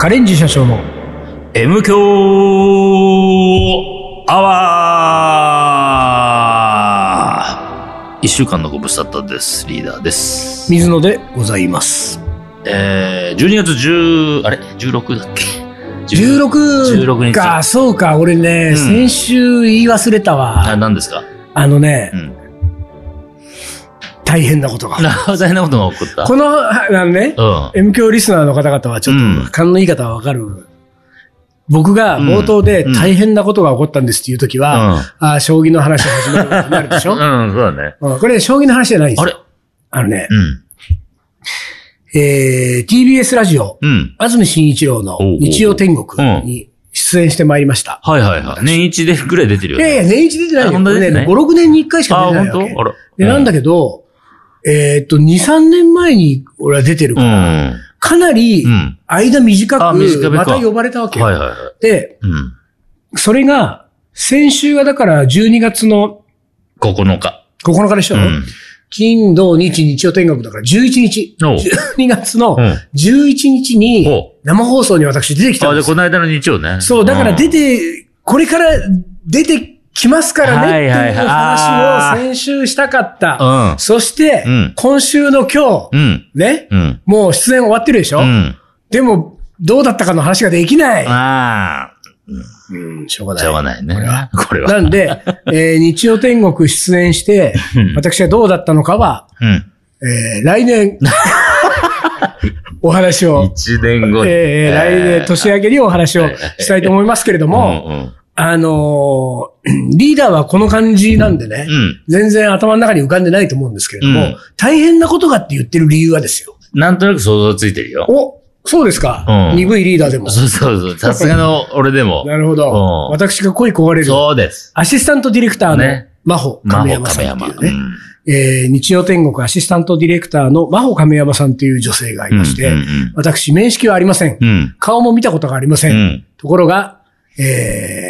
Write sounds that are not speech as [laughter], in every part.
カレンジ社長の M 強アワー一週間のご無沙汰です。リーダーです。水野でございます。えー、12月10、あれ ?16 だっけ？16 16日か、そうか、俺ね、うん先週言い忘れたあ、わ。何ですか？あのね、うん。大変なことが。な、[laughs] 大変なことが起こったこの、あのね、うん。M 教リスナーの方々はちょっうんと、勘のいい方はわかる。僕が冒頭でうん大変なことが起こったんですっていう時は、あー将棋の話が始まることになるでしょ、[laughs] うん、そうだね。うんこれ、将棋の話じゃないんですよ。あれ？あのね、うん。えー、TBS ラジオ、うん。安住紳一郎の日曜天国に出演してまいりました。はいはいはい。年一でぐらい出てるよね。いやいや、年一出てないよ。ねこれ5、6年に1回しかあ、出てないわけ。本当？あら。で、なんだけど、えーっと、2、3年前に俺は出てるうから、ん。かなりうん。間短く、また呼ばれたわけよ。はいはいはい。で、うん。それが、先週はだから12月の9日。9日でしょ、うん。金、土、日、日曜天国だから11日。おう12月のうん11日にほ生放送に私出てきたあ、じゃあんですこの間の日曜ね。そう、だから出て、て、これから出てきますからねっていう話を先週したかった。うん。そして、うん今週の今日、うん。ね、うん。もう出演終わってるでしょ、うん。でも、どうだったかの話ができない。あうん、しょうがあ、ない。しょうがないね。これは。なんで、えー日曜天国出演してうん、私はどうだったのかは、うん。えー来年、お話を、一年後に。えー来年年明けにお話をしたいと思いますけれども、うんうん。あのー [clears throat] リーダーはこの感じなんでね、うん。全然頭の中に浮かんでないと思うんですけれども、うん大変なことがって言ってる理由はですよ。なんとなく想像ついてるよ。お、そうですか、うん鈍いリーダーでも。そうそうそう。さすがの [laughs] 俺でも。なるほど。うん私が恋焦がれる。そうです。アシスタントディレクターのね真帆真亀山。山さんっていうえー日曜天国アシスタントディレクターの真帆亀山さんという女性がいまして、うんうん私、面識はありません。うん。顔も見たことがありません。うん。ところが、えー、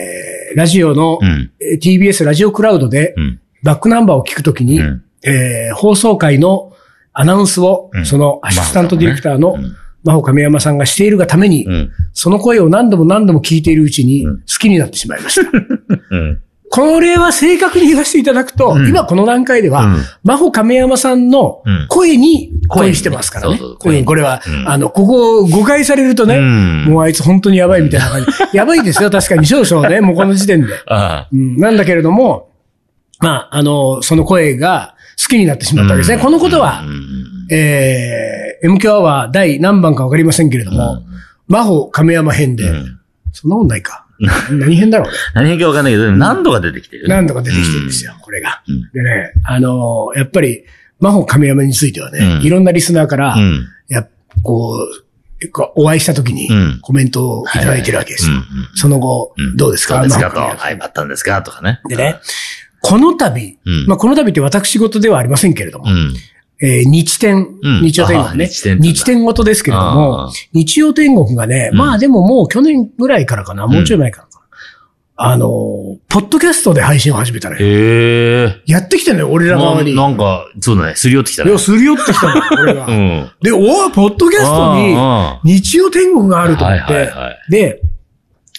ラジオの、うん。えー TBS ラジオクラウドで、うん。バックナンバーを聞くときに、うんえー放送回のアナウンスを、うんそのアシスタントディレクターのうん真帆亀山さんがしているがために、うん。その声を何度も何度も聞いているうちにうん好きになってしまいました。[laughs] うん。これは正確に言わせていただくと、うん。今この段階では、うん。真帆亀山さんのうん。声に恋してますからね。声にねそうそう。うんこれは、うん。あの、ここを誤解されるとね、うん。もうあいつ本当にやばいみたいな感じ。[laughs] やばいですよ、確かに。少々ね、もうこの時点で。なんだけれども、まあ、あの、その声が好きになってしまったわけですね。このことはうん、えー、MQ アワー第何番かわかりませんけれども、真帆亀山編で、うん。そんなもんないか。[laughs] 何編だろう？ね。何かわかんないけど、何度か出てきてるよね。何度か出てきてるんですよ、これが。うんでね、あのーやっぱり、真帆亀山についてはね、うんいろんなリスナーから、うん。やっこう、お会いした時にうんコメントをいただいてるわけですよ。その後、うんどうですか？どうですか？と。はい、あったんですか？とかね。でね、この度、うんまあこの度って私事ではありませんけれども、うん。えー日天、うん日曜天国ね。うんだ日天ごとですけれどあもー、日曜天国がね、うんまあでももう去年ぐらいからかな、もうちょい前からかな。あのー、ポッドキャストで配信を始めたのよ。へえ。やってきてんのよ、俺ら側に。ななんか、そうだね、すり寄ってきたね。いや、すり寄ってきたのよ、俺が [laughs] う。ん。で、おい、ポッドキャストにあ日曜天国があると思っはいはいはて。で、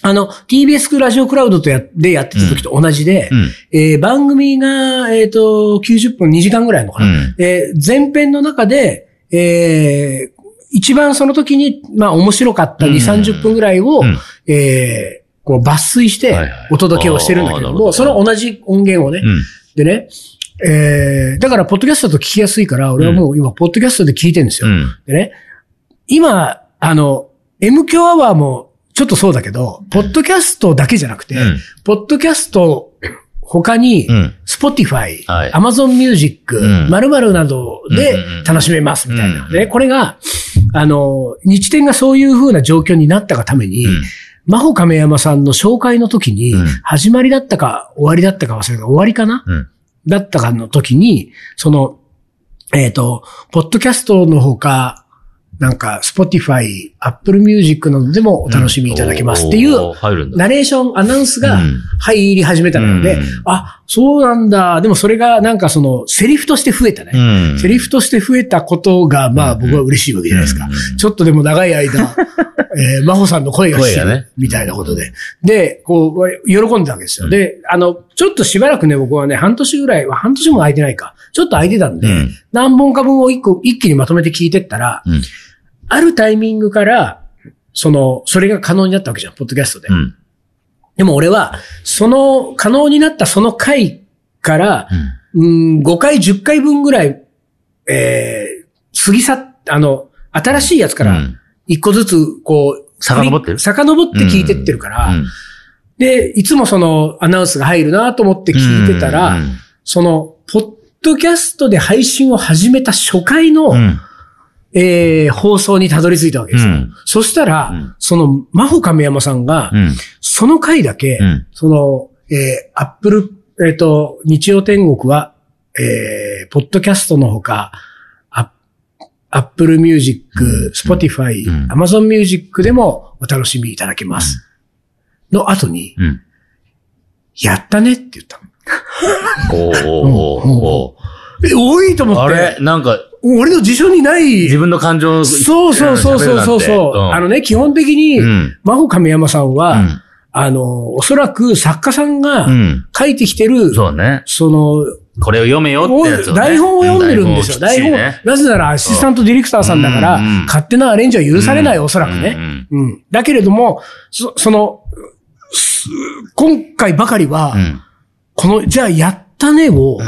あの、TBS ラジオクラウドとやでやってた時と同じで、うん。えー番組が、えっ、と、90分、2時間ぐらいのかな。うん。えー前編の中で、えー一番その時に、まあ面白かった2、うん30分ぐらいを、うんえーこう抜粋してはいはいお届けをしてるんだけども、あーなるほどその同じ音源をね、うん。でね、えーだから、ポッドキャストだと聞きやすいから、俺はもう今、ポッドキャストで聞いてるんですよ。うん。でね、今、あの、M 強アワーもちょっとそうだけど、ポッドキャストだけじゃなくて、うんポッドキャスト他に、うん。Spotify、はい Amazon Music、うん〇〇などでうんうんうん楽しめますみたいな。うんで、これが、あの、日展がそういう風な状況になったがために、うん真帆亀山さんの紹介の時に、うん始まりだったか終わりだったか忘れた。終わりかな、うん。だったかの時に、その、えっ、と、ポッドキャストのほか、なんか、Spotify、Apple Music などでもお楽しみいただけますっていう。ナレーション、アナウンスがうん入り始めたので、うんあ、そうなんだ。でもそれがなんかその、セリフとして増えたね。うんセリフとして増えたことが、まあうん僕は嬉しいわけじゃないですか。うんちょっとでも長い間、[laughs] えー、真帆さんの声がしてみたいなことで。で、こう、喜んでたわけですよ。で、あの、ちょっとしばらくね、僕はね、半年ぐらいは、半年も空いてないか。ちょっと空いてたんで、うん何本か分を一個、一気にまとめて聞いてったら、うん。あるタイミングから、その、それが可能になったわけじゃん、ポッドキャストで。うん。でも俺は、その、可能になったその回から、うん、5回、10回分ぐらい、えー、過ぎ去っ、あの、新しいやつからうん、一個ずつ、こう、遡ってる？遡って聞いてってるから、うん。で、いつもそのアナウンスが入るなと思って聞いてたら、うん。その、ポッドキャストで配信を始めた初回の、うん。えー放送にたどり着いたわけですよ。うんそしたら、うんその、真帆亀山さんが、うん。その回だけ、うんその、えー、アップル、えっ、と、日曜天国は、えー、ポッドキャストのほか、あ Apple Music、Spotify うん、 Amazon Music でもお楽しみいただけます。の後に、うん。やったねって言ったの。[laughs] おーおーおえ、多いと思ーって。あれ？なんか、俺の辞書にない。自分の感情をそうそうそうそうそうそう、うんあのね、基本的に、うん真帆亀山さんは、うんあの、おそらく作家さんがうん。書いてきてる、そうね。その、これを読めよってやつをね。台本を読んでるんですよ。台台本。本をきっちりねなぜならアシスタントディレクターさんだから、うんうん勝手なアレンジは許されない、おそらくうね。んうん。だけれども、そその、す今回ばかりは、うん。この、じゃあやったねを、うん。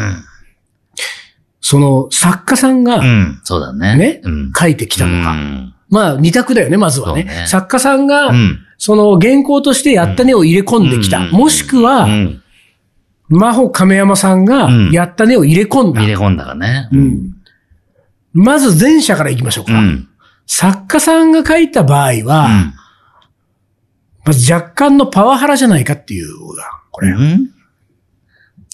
その、作家さんがうん。そうだね。ねうん。書いてきたのか。うんまあ、二択だよね、まずはね。そうね作家さんが、うん。その原稿としてやったねを入れ込んできた。うんもしくは、うん。真帆亀山さんがうんやったねを入れ込んだ。入れ込んだかね。うんまず前者から行きましょうか。うん。作家さんが書いた場合は、若干のパワハラじゃないかっていうのが、これ。うん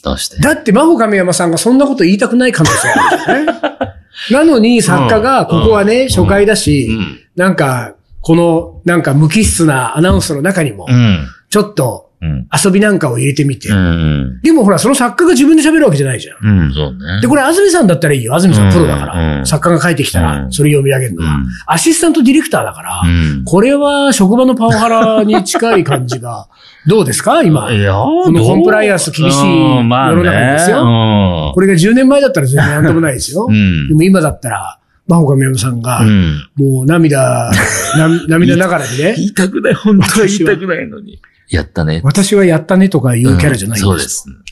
どうして？だって、真帆亀山さんがそんなこと言いたくない可能性あるんだよね。[laughs] なのに、作家が、ここはね、初回だし、うんなんか、この、なんか無機質なアナウンスの中にもう、ん。ちょっとうん。遊びなんかを入れてみて。うん。でもほら、その作家が自分で喋るわけじゃないじゃん。うん、そうね。で、これ、安住さんだったらいいよ。安住さんプロだから。うん作家が書いてきたら、うんそれ読み上げるのは。うんアシスタントディレクターだから、うん。これは職場のパワハラに近い感じが、[laughs] どうですか？今。いやこのコンプライアンス厳しい世の中ですよよこれが10年前だったら全然なんともないですよ。うんでも今だったら、真帆亀山さんが、うん。もう涙、な涙ながらでね、[laughs] 言いたくない、本当は言いたくないのに。やったね。私はやったねとかいうキャラじゃないんで。そうですす。うん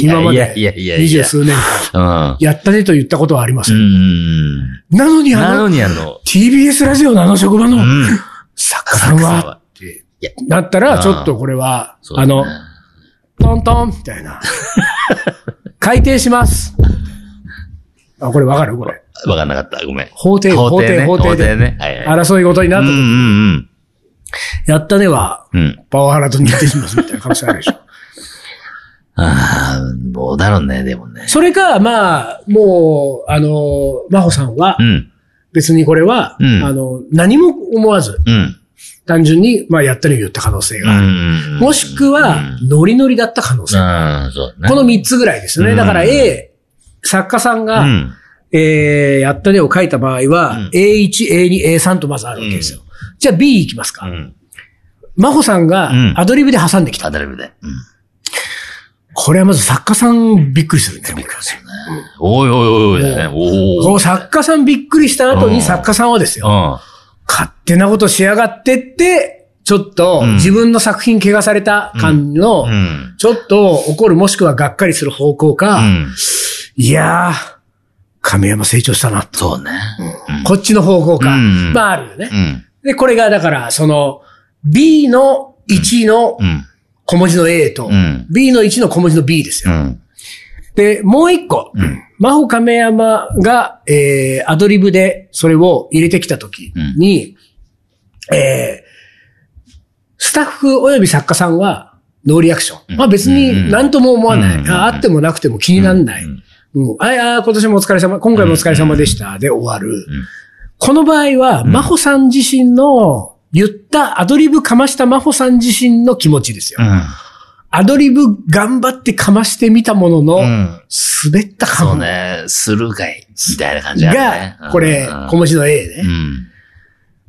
今まいやいでやいやいや二十数年間、うん。やったねと言ったことはありませ。うんん。なのにあなのの、にあの、TBS ラジオのあの職場のうん。作家さんは、ってなったら、ちょっとこれは、あの、トントンみたいな。改定します。あ、これわかる？これ。わかんなかった。ごめん。法廷、法廷、ね。法廷で。争い事になった時、うんうんやったねは、うん。うん。パワハラと似てしますみたいな可能性あるでしょ。ああ、どうだろうね、でもね。それか、まあ、もう、あの、真帆さんはう、ん。別にこれは、うんあの、何も思わず、うん。単純に、まあ、やったねを言った可能性うがある。ん。もしくは、ノリノリだった可能性。うん、そうだね。この三つぐらいですよね。うんだから A、作家さんが、うん。えー、やったねを書いた場合は、うん A1、A2、A3 とまずあるわけですよ。じゃあ B いきますか。うん。真帆さんがうんアドリブで挟んできた。アドリブで。うん。これはまず作家さんびっくりするね。びっくりするね。おいおいおいおい。おお。こう作家さんびっくりした後うんに作家さんはですよ。うん。勝手なことしやがってって、ちょっとうん自分の作品怪我された感の、うん。ちょっと怒るもしくはがっかりする方向か、うん。いやー、亀山成長したなと。そうね。うんこっちの方向か。うんまああるよね。うん。で、これがだから、その、B の1のうん。小文字の A と、うん B の1の小文字の B ですよ。うん。で、もう一個、真帆亀山が、えー、アドリブでそれを入れてきたときに、えー、スタッフ及び作家さんはノーリアクション。まあ別に何とも思わない。うんああってもなくても気にならない。うんうん、ああー、今年もお疲れ様、今回もお疲れ様でした。で終わる。んこの場合は、真帆さん自身の言ったアドリブかました真帆さん自身の気持ちですよ。うん。アドリブ頑張ってかましてみたものの、うん。滑ったかも。そうね。するかい。みたいな感じあるね。が、これ、小文字の A ね。うん。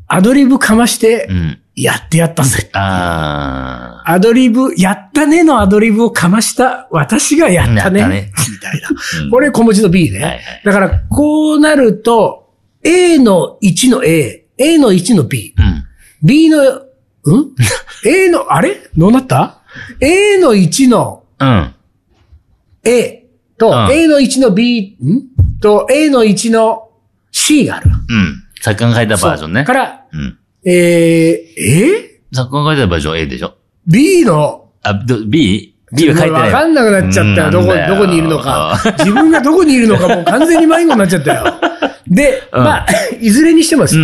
アドリブかましてう、ん。やってやったぜ。あアドリブ、やったねのアドリブをかました、私がやったね。たねみたいな。うんこれ小文字の B ね。はいはいだから、こうなると、A の1の A、A の1の B、あ。うん。B の、ん ?A の、あれ？どうなった ?A の1のうん。A と、うん A の1の B、ん？と、A の1の C がある。うん。作家が書いたバージョンね。から、うん。えー、え？作家が書いたバージョン A でしょ ?B の、あ、ど B? B が書いてない。わかんなくなっちゃったよ。どこ、どこにいるのか。自分がどこにいるのかもう完全に迷子になっちゃったよ。[laughs] で、うんまあ、[laughs] いずれにしてもです。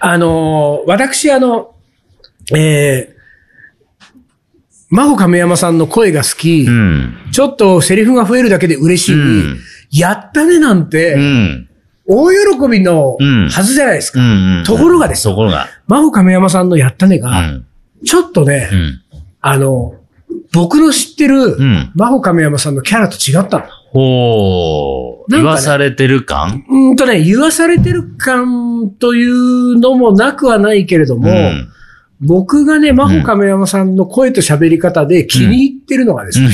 あのー、私、あの、えー、真帆亀山さんの声が好き、うん。ちょっとセリフが増えるだけで嬉しい、うんやったねなんて、うん。大喜びのうんはずじゃないですか。ところがですよところが。真帆亀山さんのやったねうが、ん。ちょっとね、うん。あの、僕の知ってる、うん。真帆亀山さんのキャラと違ったの。ほう。ね言わされてる感？うーんとね、言わされてる感というのもなくはないけれども、うん。僕がね、真帆亀山さんの声と喋り方で気に入ってるのがですね、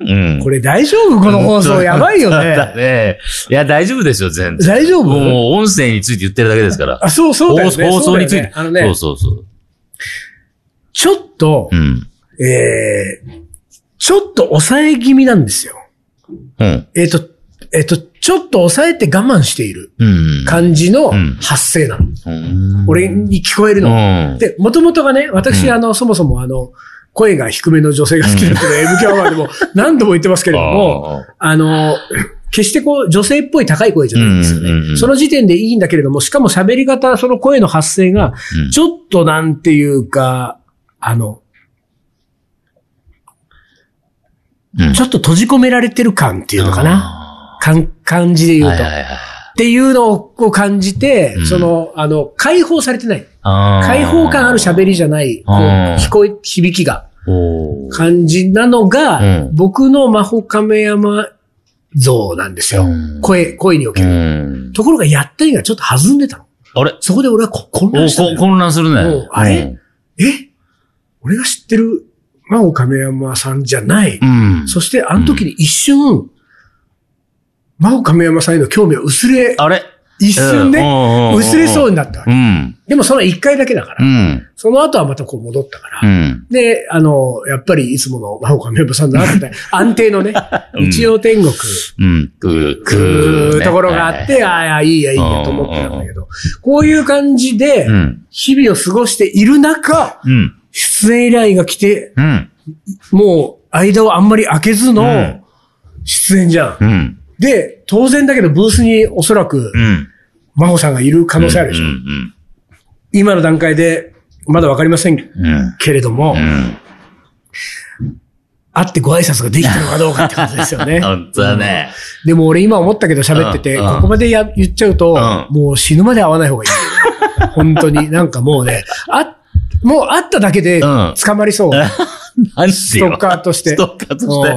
うん。これ大丈夫？この放送やばいよだね。[laughs] ね。いや、大丈夫ですよ、全然。大丈夫？もう、音声について言ってるだけですから。あ、そう、そうだよね。放送について。ねあのね、そうそうそう。ちょっとう、ん。えー、ちょっと抑え気味なんですよ。うん。えっ、と、えっ、と、ちょっと抑えて我慢しているうん。感じのうん発声なの。うん。俺に聞こえるの。うん。で、もともとがね、私、うんあの、そもそもあの、声が低めの女性が好きだっていうの [laughs] は MK アワーでも何度も言ってますけれども、あの、決してこう、女性っぽい高い声じゃないんですよね。その時点でいいんだけれども、しかも喋り方、その声の発声が、うんちょっとなんていうか、あの、うんちょっと閉じ込められてる感っていうのかな。かん感じで言うと。はいはいはい。っていうのを感じて、うんその、あの、解放されてない。解放感ある喋りじゃない、こううん聞こえ、響きが。感じなのが、うん僕の魔法亀山像なんですよ。うん声、声におけうる。ん。ところがやったりがちょっと弾んでたの。あれ？そこで俺はこ混乱したのよ。混乱するねうん。あれ？え？俺が知ってる魔法亀山さんじゃない。うん。そしてあの時に一瞬、魔法亀山さんへの興味が薄れ、あれ？一瞬ね、ね薄れそうに。になったわけ。うん。でもその一回だけだから。うん。その後はまたこう戻ったから。うん。で、あの、やっぱりいつもの魔法亀山さんだなって、[laughs] 安定のね、うん日曜天国、うん。くー、くところがあって、ああ、いやいいや、いいやと思ってたんだけど、こういう感じでう、ん。日々を過ごしている中、うん。出演依頼が来て、うん。もう間をあんまり開けずうんの出演じゃん。うん。で、当然だけどブースにおそらくうん。真帆さんがいる可能性あるでしょ。うん。今の段階でまだわかりませんうん。けれども、うん。会ってご挨拶ができたのかどうかってことですよね。[laughs] 本当だね。でも俺今思ったけど喋ってて、ここまでや言っちゃうと、うんもう死ぬまで会わない方がいい。本当に。なんかもうね、あ、もう会っただけでうん捕まりそう。[laughs] 何ストッカーとして。ストッカーとして。うんうん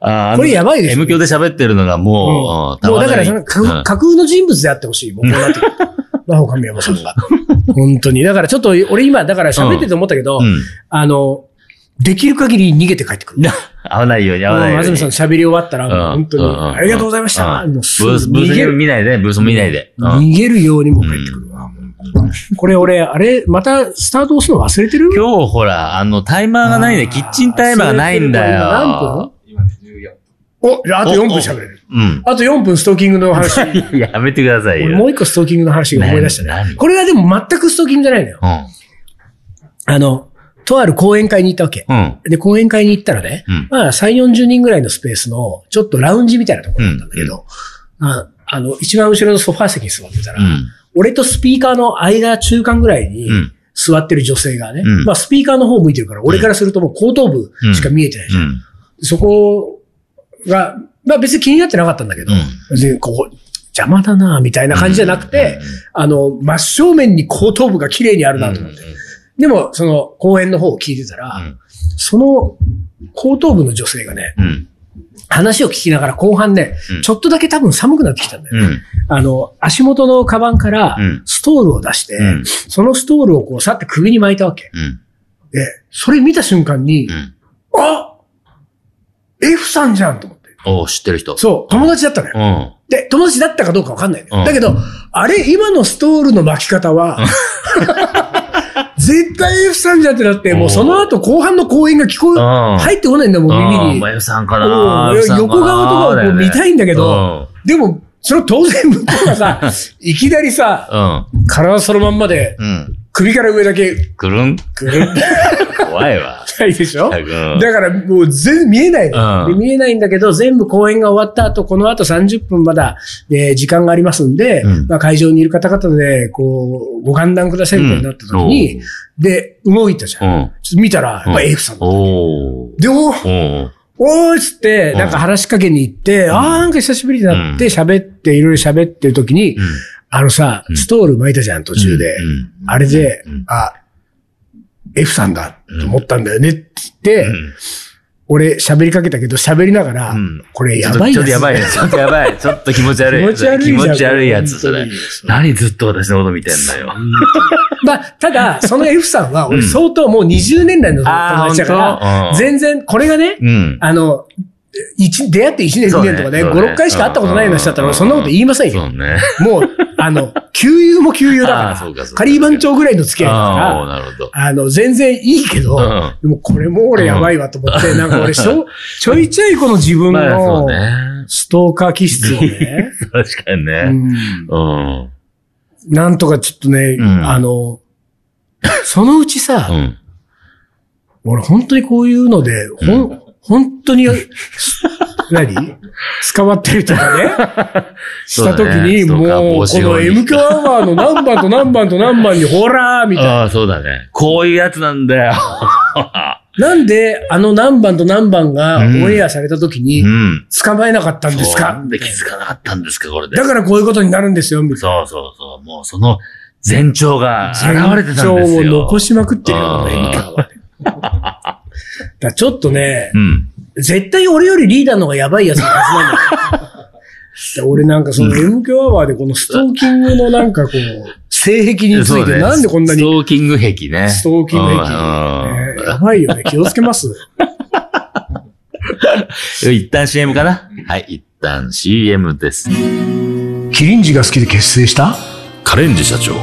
あーこれやばいでしょ M 響で喋ってるのがもう、もうだから架架空の人物であってほしい。もうこうなってくる [laughs] 真帆神山さんが。本当に。だからちょっと俺今、だから喋ってて思ったけど、うん。あの、できる限り逃げて帰ってくる。[laughs] 合わないように合わないように。安住さん喋り終わったら、うん本当に、うんうんありがとうございました。ブース、見ないで、ブースも見ないで。うん逃げるようにも帰ってくるわ。これ俺、あれ、またスタート押すの忘れてる？今日ほら、あの、タイマーがないね。キッチンタイマーがないんだよ。何分？お、あと4分喋れる。うん。あと4分ストーキングの話。[laughs] やめてくださいよ。俺もう一個ストーキングの話が思い出した何ね。これはでも全くストーキングじゃないのよ。うん。あの、とある講演会に行ったわけ。うん。で、講演会に行ったらね、うんまあ3、40人ぐらいのスペースの、ちょっとラウンジみたいなところだったんだけど、ああの、一番後ろのソファー席に座ってたら、うん。俺とスピーカーの間中間ぐらいにうん。座ってる女性がね、うん。まあスピーカーの方向いてるから、俺からするともう後頭部しか見えてないじゃん。うん。そこが、まあ別に気になってなかったんだけど、うん。別にここ、邪魔だな、みたいな感じじゃなくて、あの、真正面に後頭部が綺麗にあるなと思って。でも、その、公演の方を聞いてたら、うん。その後頭部の女性がね、うん。話を聞きながら後半ね、うんちょっとだけ多分寒くなってきたんだよ。うん。あの、足元のカバンからうんストールを出して、うんそのストールをこう、さって首に巻いたわけ。うん。で、それ見た瞬間に、うん。あ !F さんじゃんと思って。おう知ってる人。そう、友達だったのよ。うん。で、友達だったかどうかわかんないのよ。うんだけど、あれ、今のストールの巻き方は、絶対 F さんじゃんってなって、もうその後後半の公演が聞こえ、うん入ってこないんだもん、耳に。うんまあ、F さんかうな。横顔とかを見たいんだけどでも、それ当然向こうがさ、いきなりさ、うん。体そのまんまで。首から上だけ、くるんくるん怖いわ。ないでしょ？うん。だからもう全然見えないの、うん。で見えないんだけど、全部公演が終わった後、この後30分まだ、えー時間がありますんで、うん。まあ、会場にいる方々で、こう、ご勘談くださいみたいになった時に、で、動いたじゃん。うん。ちょっと見たら、やっぱ F さん。だ。おー。で、おー。おー。おーっつって、うん。なんか話しかけに行って、あーなんか久しぶりになって喋って、いろいろ喋ってる時に、うん。あのさ、うん。ストール巻いたじゃん、途中で。うん。あれで、うん。あ、F さんだと思ったんだよねって言って、うん俺喋りかけたけど喋りながら、うんこれやばいちょっとやばいね。ね。ちょっとやばい。ちょっと気持ち悪い。気持ち悪い気持ち悪いやつ、それ。何ずっと私のこと見てんだよ。まあ、ただ、その F さんは、俺うん相当もう20年来の友達だから、うん全然、これがね、うん。あの、一出会って1年、2年とかね、5、そうね6回しか会ったことないような人だったら、俺そんなこと言いませんよ。もう、あの、[laughs] 旧友も旧友だから、かカリー番長ぐらいの付き合いだかなるほど。ら、あの、全然いいけど、うんでもこれも俺やばいわと思って、なんか俺ちょいちょいこの自分の。ストーカー気質をね、[laughs] 確かにうね。んうん。なんとかちょっとね、うんあの、そのうちさ、うん。俺本当にこういうので、ほん、本当に、[laughs] 何？捕まってるとかね、[laughs] した時に、そうだねもう、このストーカー防止法に M 響アワーの何番と何番と何番に、ほらーみたいな。ああ、そうだね。こういうやつなんだよ。[laughs] なんで、あの何番と何番がうんオンエアされた時にう、ん。捕まえなかったんですか？なんで気づかなかったんですか、これで。だからこういうことになるんですよ、みたいそうそうそう。もうその前兆がな。現れてたんですよ。前兆を残しまくってるよ、うん M 響アワーで。だちょっとね、うん。絶対俺よりリーダーの方がやばいやつのはずなんだよ。[laughs] で俺なんかその M 響アワーでこのストーキングのなんかこう、性癖についてなんでこんなスにトーキング壁ね。ストーキングうん癖、ねやばいよね。気をつけます。う [laughs] ん一旦 CM かなはい、一旦 CM です。キリンジが好きで結成した？カレンジ社長。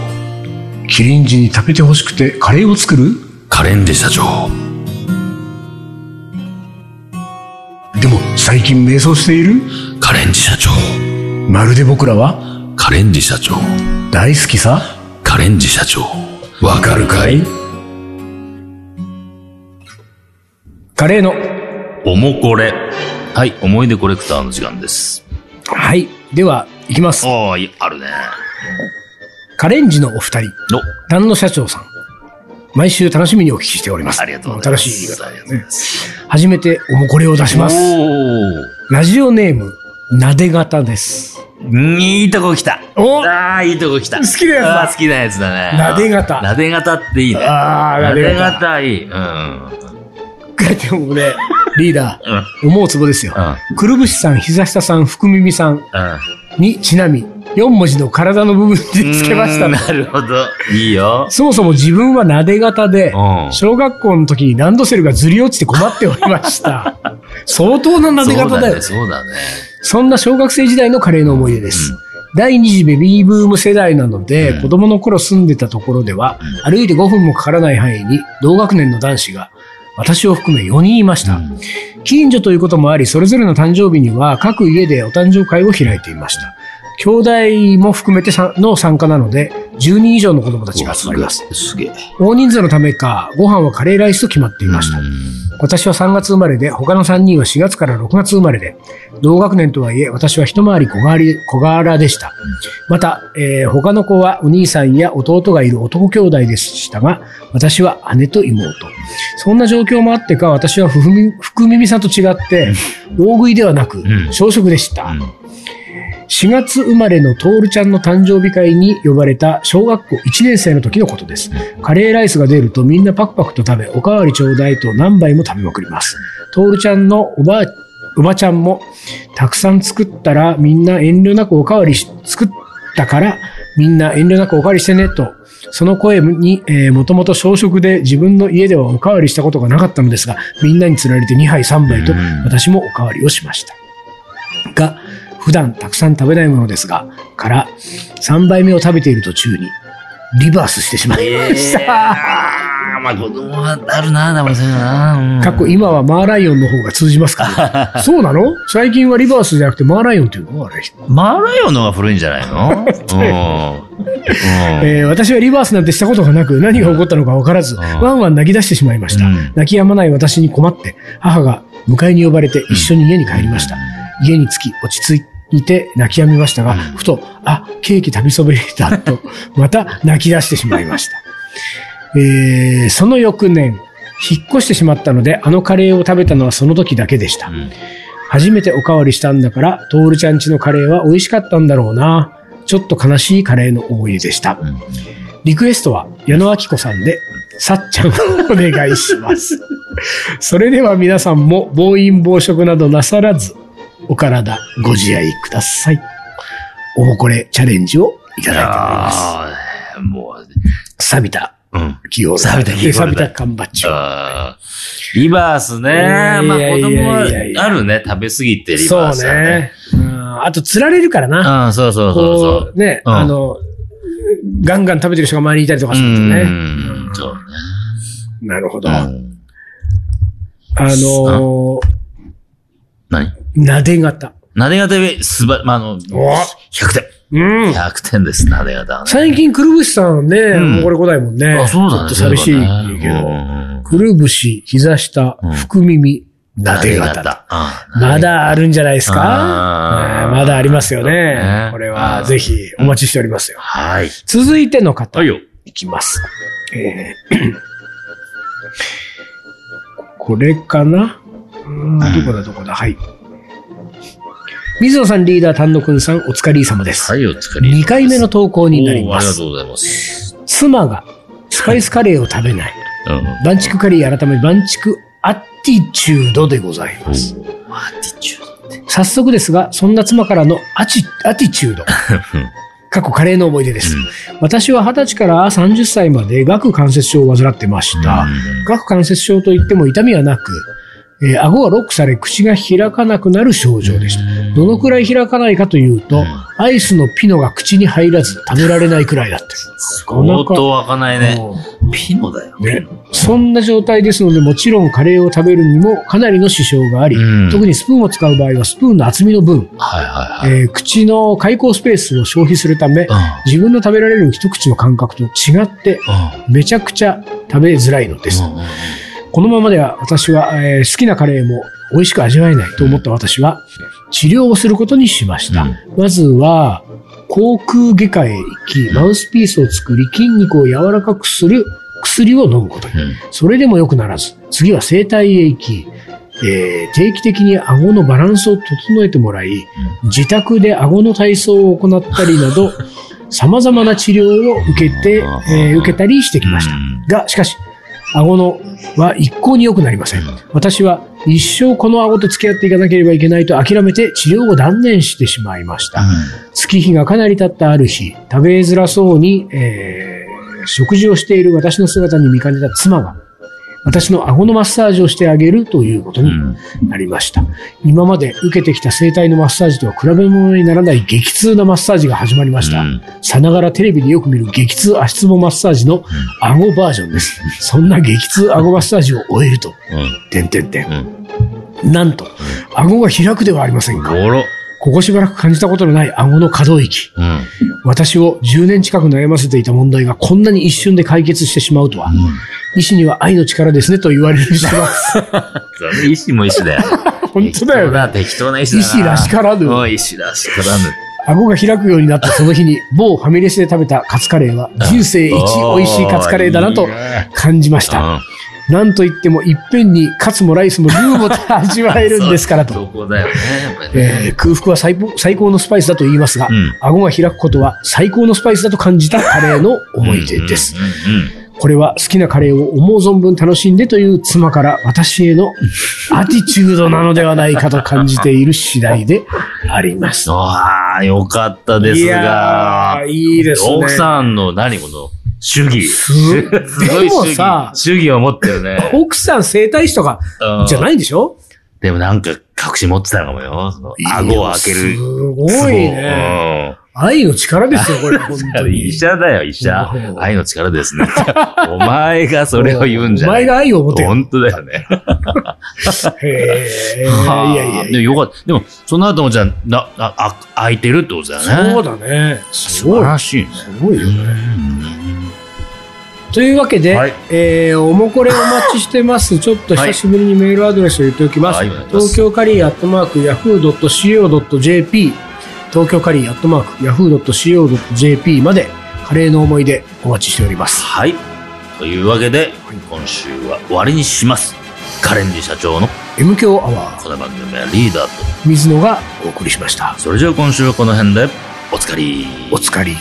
キリンジに食べてほしくてカレーを作る？カレンジ社長。最近迷走している？カレンジ社長。まるで僕らは？カレンジ社長。大好きさ？カレンジ社長。わかるかい？カレーの。おもこれ。はい、思い出コレクターの時間です。はい。では、いきます。ああ、いあるね。カレンジのお二人、の、丹野社長さん。毎週楽しみにお聞きしております。ありがとうございます。新しい言い方だよね。初めておもこれを出します。おラジオネーム、なで型です。ー。いいとこ来た。おああ、いいとこ来た。好きなやつだ好きなやつだね。なで型なで型っていいね。あーなで型型いい。うん。うん。でもね、リーダー、思うツボですよ。うん。くるぶしさん、膝下さん、福耳さんうん。にちなみ、4文字の体の部分につけましたうーん。なるほど。いいよ。そもそも自分はなで型でう、ん小学校の時にランドセルがずり落ちて困っておりました。[laughs] 相当ななで型だよ。そうだね。そんな小学生時代のカレーの思い出です。第二次ベビーブーム世代なので、うん子供の頃住んでたところでは、歩いて5分もかからない範囲に同学年の男子が、私を含め4人いました。うん近所ということもあり、それぞれの誕生日には各家でお誕生会を開いていました。兄弟も含めてさの参加なので、10人以上の子供たちが集まります。すげえ。大人数のためか、ご飯はカレーライスと決まっていました。私は3月生まれで、他の3人は4月から6月生まれで、同学年とはいえ、私は一回り小小柄でした。また、えー他の子はお兄さんや弟がいる男兄弟でしたが、私は姉と妹。そんな状況もあってか、私は福耳さんと違って、大食いではなくん、小食でした。うん4月生まれのトールちゃんの誕生日会に呼ばれた小学校1年生の時のことです。カレーライスが出るとみんなパクパクと食べ、おかわりちょうだいと何杯も食べまくります。トールちゃんのおばあおばちゃんも、たくさん作ったらみんな遠慮なくおかわりし、作ったからみんな遠慮なくおかわりしてね、と。その声に、えー、もともと小食で自分の家ではおかわりしたことがなかったのですが、みんなに釣られて2杯3杯とうん私もおかわりをしました。が、普段たくさん食べないものですが、から3杯目を食べている途中に、リバースしてしまいました。あまあ子供はあるな、でもそういうのな。うん。かっこ今はマーライオンの方が通じますから、[laughs] そうなの？最近はリバースじゃなくてマーライオンっていうの？あれ、マーライオンの方が古いんじゃないの？[laughs] うん。うん。えー私はリバースなんてしたことがなく何が起こったのか分からず、ん。ワンワン泣き出してしまいました。うん。泣き止まない私に困って、母が迎えに呼ばれて一緒に家に帰りました。家に着き落ち着いて泣き止みましたが、ふと、あ、ケーキ食べそびれたと、[laughs] また泣き出してしまいました。えーその翌年、引っ越してしまったので、あのカレーを食べたのはその時だけでした。うん初めておかわりしたんだから、トールちゃんちのカレーは美味しかったんだろうな。ちょっと悲しいカレーの思い出でした。うんリクエストは矢野明子さんで、さっちゃんをお願いします。[laughs] それでは皆さんも暴飲暴食などなさらず、お体ご自愛ください。おもこれチャレンジをいただいております。も錆びたう、うん。キーホルダー。錆びたキーホルダー錆びた缶バッジリバースね。まあ子供はあるね。食べ過ぎてリそうバースはね。ね。うんあと、釣られるからな。うん、そうそうそうね、うんあの、ガンガン食べてる人が周りにいたりとかうするとね。ん、そうなるほど。ね。あうんの何？ー、なで型。なで型上、すば、まあ、あの、100点。うん。100点です、なで型はね。最近、くるぶしさんね、うこれ来ないもんね。あ、そうだね。ちょっと寂しいけど。うんくるぶし、膝下うん、福耳、なで型。うんまだあるんじゃないですか？まだありますよねね。これはぜひお待ちしておりますよ。はい。続いての方、はいよ。いきます。えーこれかな？どこだどこだ？はい。水野さんリーダー丹野くんさんお疲れ様です。はい、お疲れ様です。2回目の投稿になりますありがと。うございます。妻がスパイスカレーを食べない。うん。バンチクカレー改めバンチクアティチュードでございます。アティチュード。早速ですが、そんな妻からのアチアティチュード。過去カレーの思い出です。私は20歳から30歳まで顎関節症を患ってました。顎関節症といっても痛みはなく、えー顎がロックされ口が開かなくなる症状でした。どのくらい開かないかというと、アイスのピノが口に入らず食べられないくらいだった。相当開かないね。うんピノだよ。ね、そんな状態ですので、もちろんカレーを食べるにもかなりの支障があり、うん特にスプーンを使う場合はスプーンの厚みの分。えー口の開口スペースを消費するため、う自分の食べられる一口の感覚と違って、ん。めちゃくちゃ食べづらいのです。うん。このままでは私は、えー好きなカレーも美味しく味わえないと思った私は、治療をすることにしました。うんまずは、口腔外科へ行き、マウスピースを作り、筋肉を柔らかくする薬を飲むことに。うんそれでも良くならず、次は整体へ行き、えー定期的に顎のバランスを整えてもらい、自宅で顎の体操を行ったりなど、[laughs] 様々な治療を受けて、えー受けたりしてきました。が、しかし、顎のは一向に良くなりません。私は一生この顎と付き合っていかなければいけないと諦めて治療を断念してしまいました。月日がかなり経ったある日、食べづらそうに、えー食事をしている私の姿に見かねた妻が、私の顎のマッサージをしてあげるということになりました。今まで受けてきた生体のマッサージとは比べ物にならない激痛なマッサージが始まりました。さながらテレビでよく見る激痛足つぼマッサージの顎バージョンです。そんな激痛顎マッサージを終えると、てんてんてん。なんと、顎が開くではありませんか。ここしばらく感じたことのない顎の可動域。うん。私を10年近く悩ませていた問題がこんなに一瞬で解決してしまうとは、医師には愛の力ですねと言われるします。医師も医師だよ。[laughs] 本当だよね。適当な医師だな。医師らしからぬうん医師らしからぬ。顎が開くようになったその日に、某ファミレスで食べたカツカレーは人生一美味しいカツカレーだなと感じました。なんといってもいっぺんにカツもライスもルーも味わえるんですからと。[laughs] そこだよね。やっぱりねえー空腹は最高最高のスパイスだと言いますが、うん顎が開くことは最高のスパイスだと感じたカレーの思い出です。。これは好きなカレーを思う存分楽しんでという妻から私へのアティチュードなのではないかと感じている次第であります。ああ、よかったですいやがー、。いいですね。奥さんの何この主義。すすごい主義さ。主義を持ってるね。奥さん整体師とかうんじゃないんでしょ？でもなんか隠し持ってたのかもよ。その顎を開ける。すごいね。愛の力ですよ、これ、[laughs] 本当うん。に。医者だよ、医者う。ん愛の力ですね。[laughs] お前がそれを言うんじゃない。お前が愛を持てよ。本当だよね。[laughs] へえ。いはあやいやいや。でもよかった。でも、その後もじゃあ、な、あ、あ開いてるってことだよね。そうだね。す素。晴らしいね。すごいようね。んというわけで、はいえーおもこれお待ちしてます。ちょっと久しぶりにメールアドレスを言っておきます。はい東京カリーアットマーク yahoo.co.jp 東京カリーアットマーク yahoo.co.jp までカレーの思い出お待ちしております。はい。というわけで、今週は終わりにします。カレンジ社長の M 強アワー、この番組はリーダーと。水野がお送りしました。それじゃあ今週はこの辺で、おつかり。おつかり。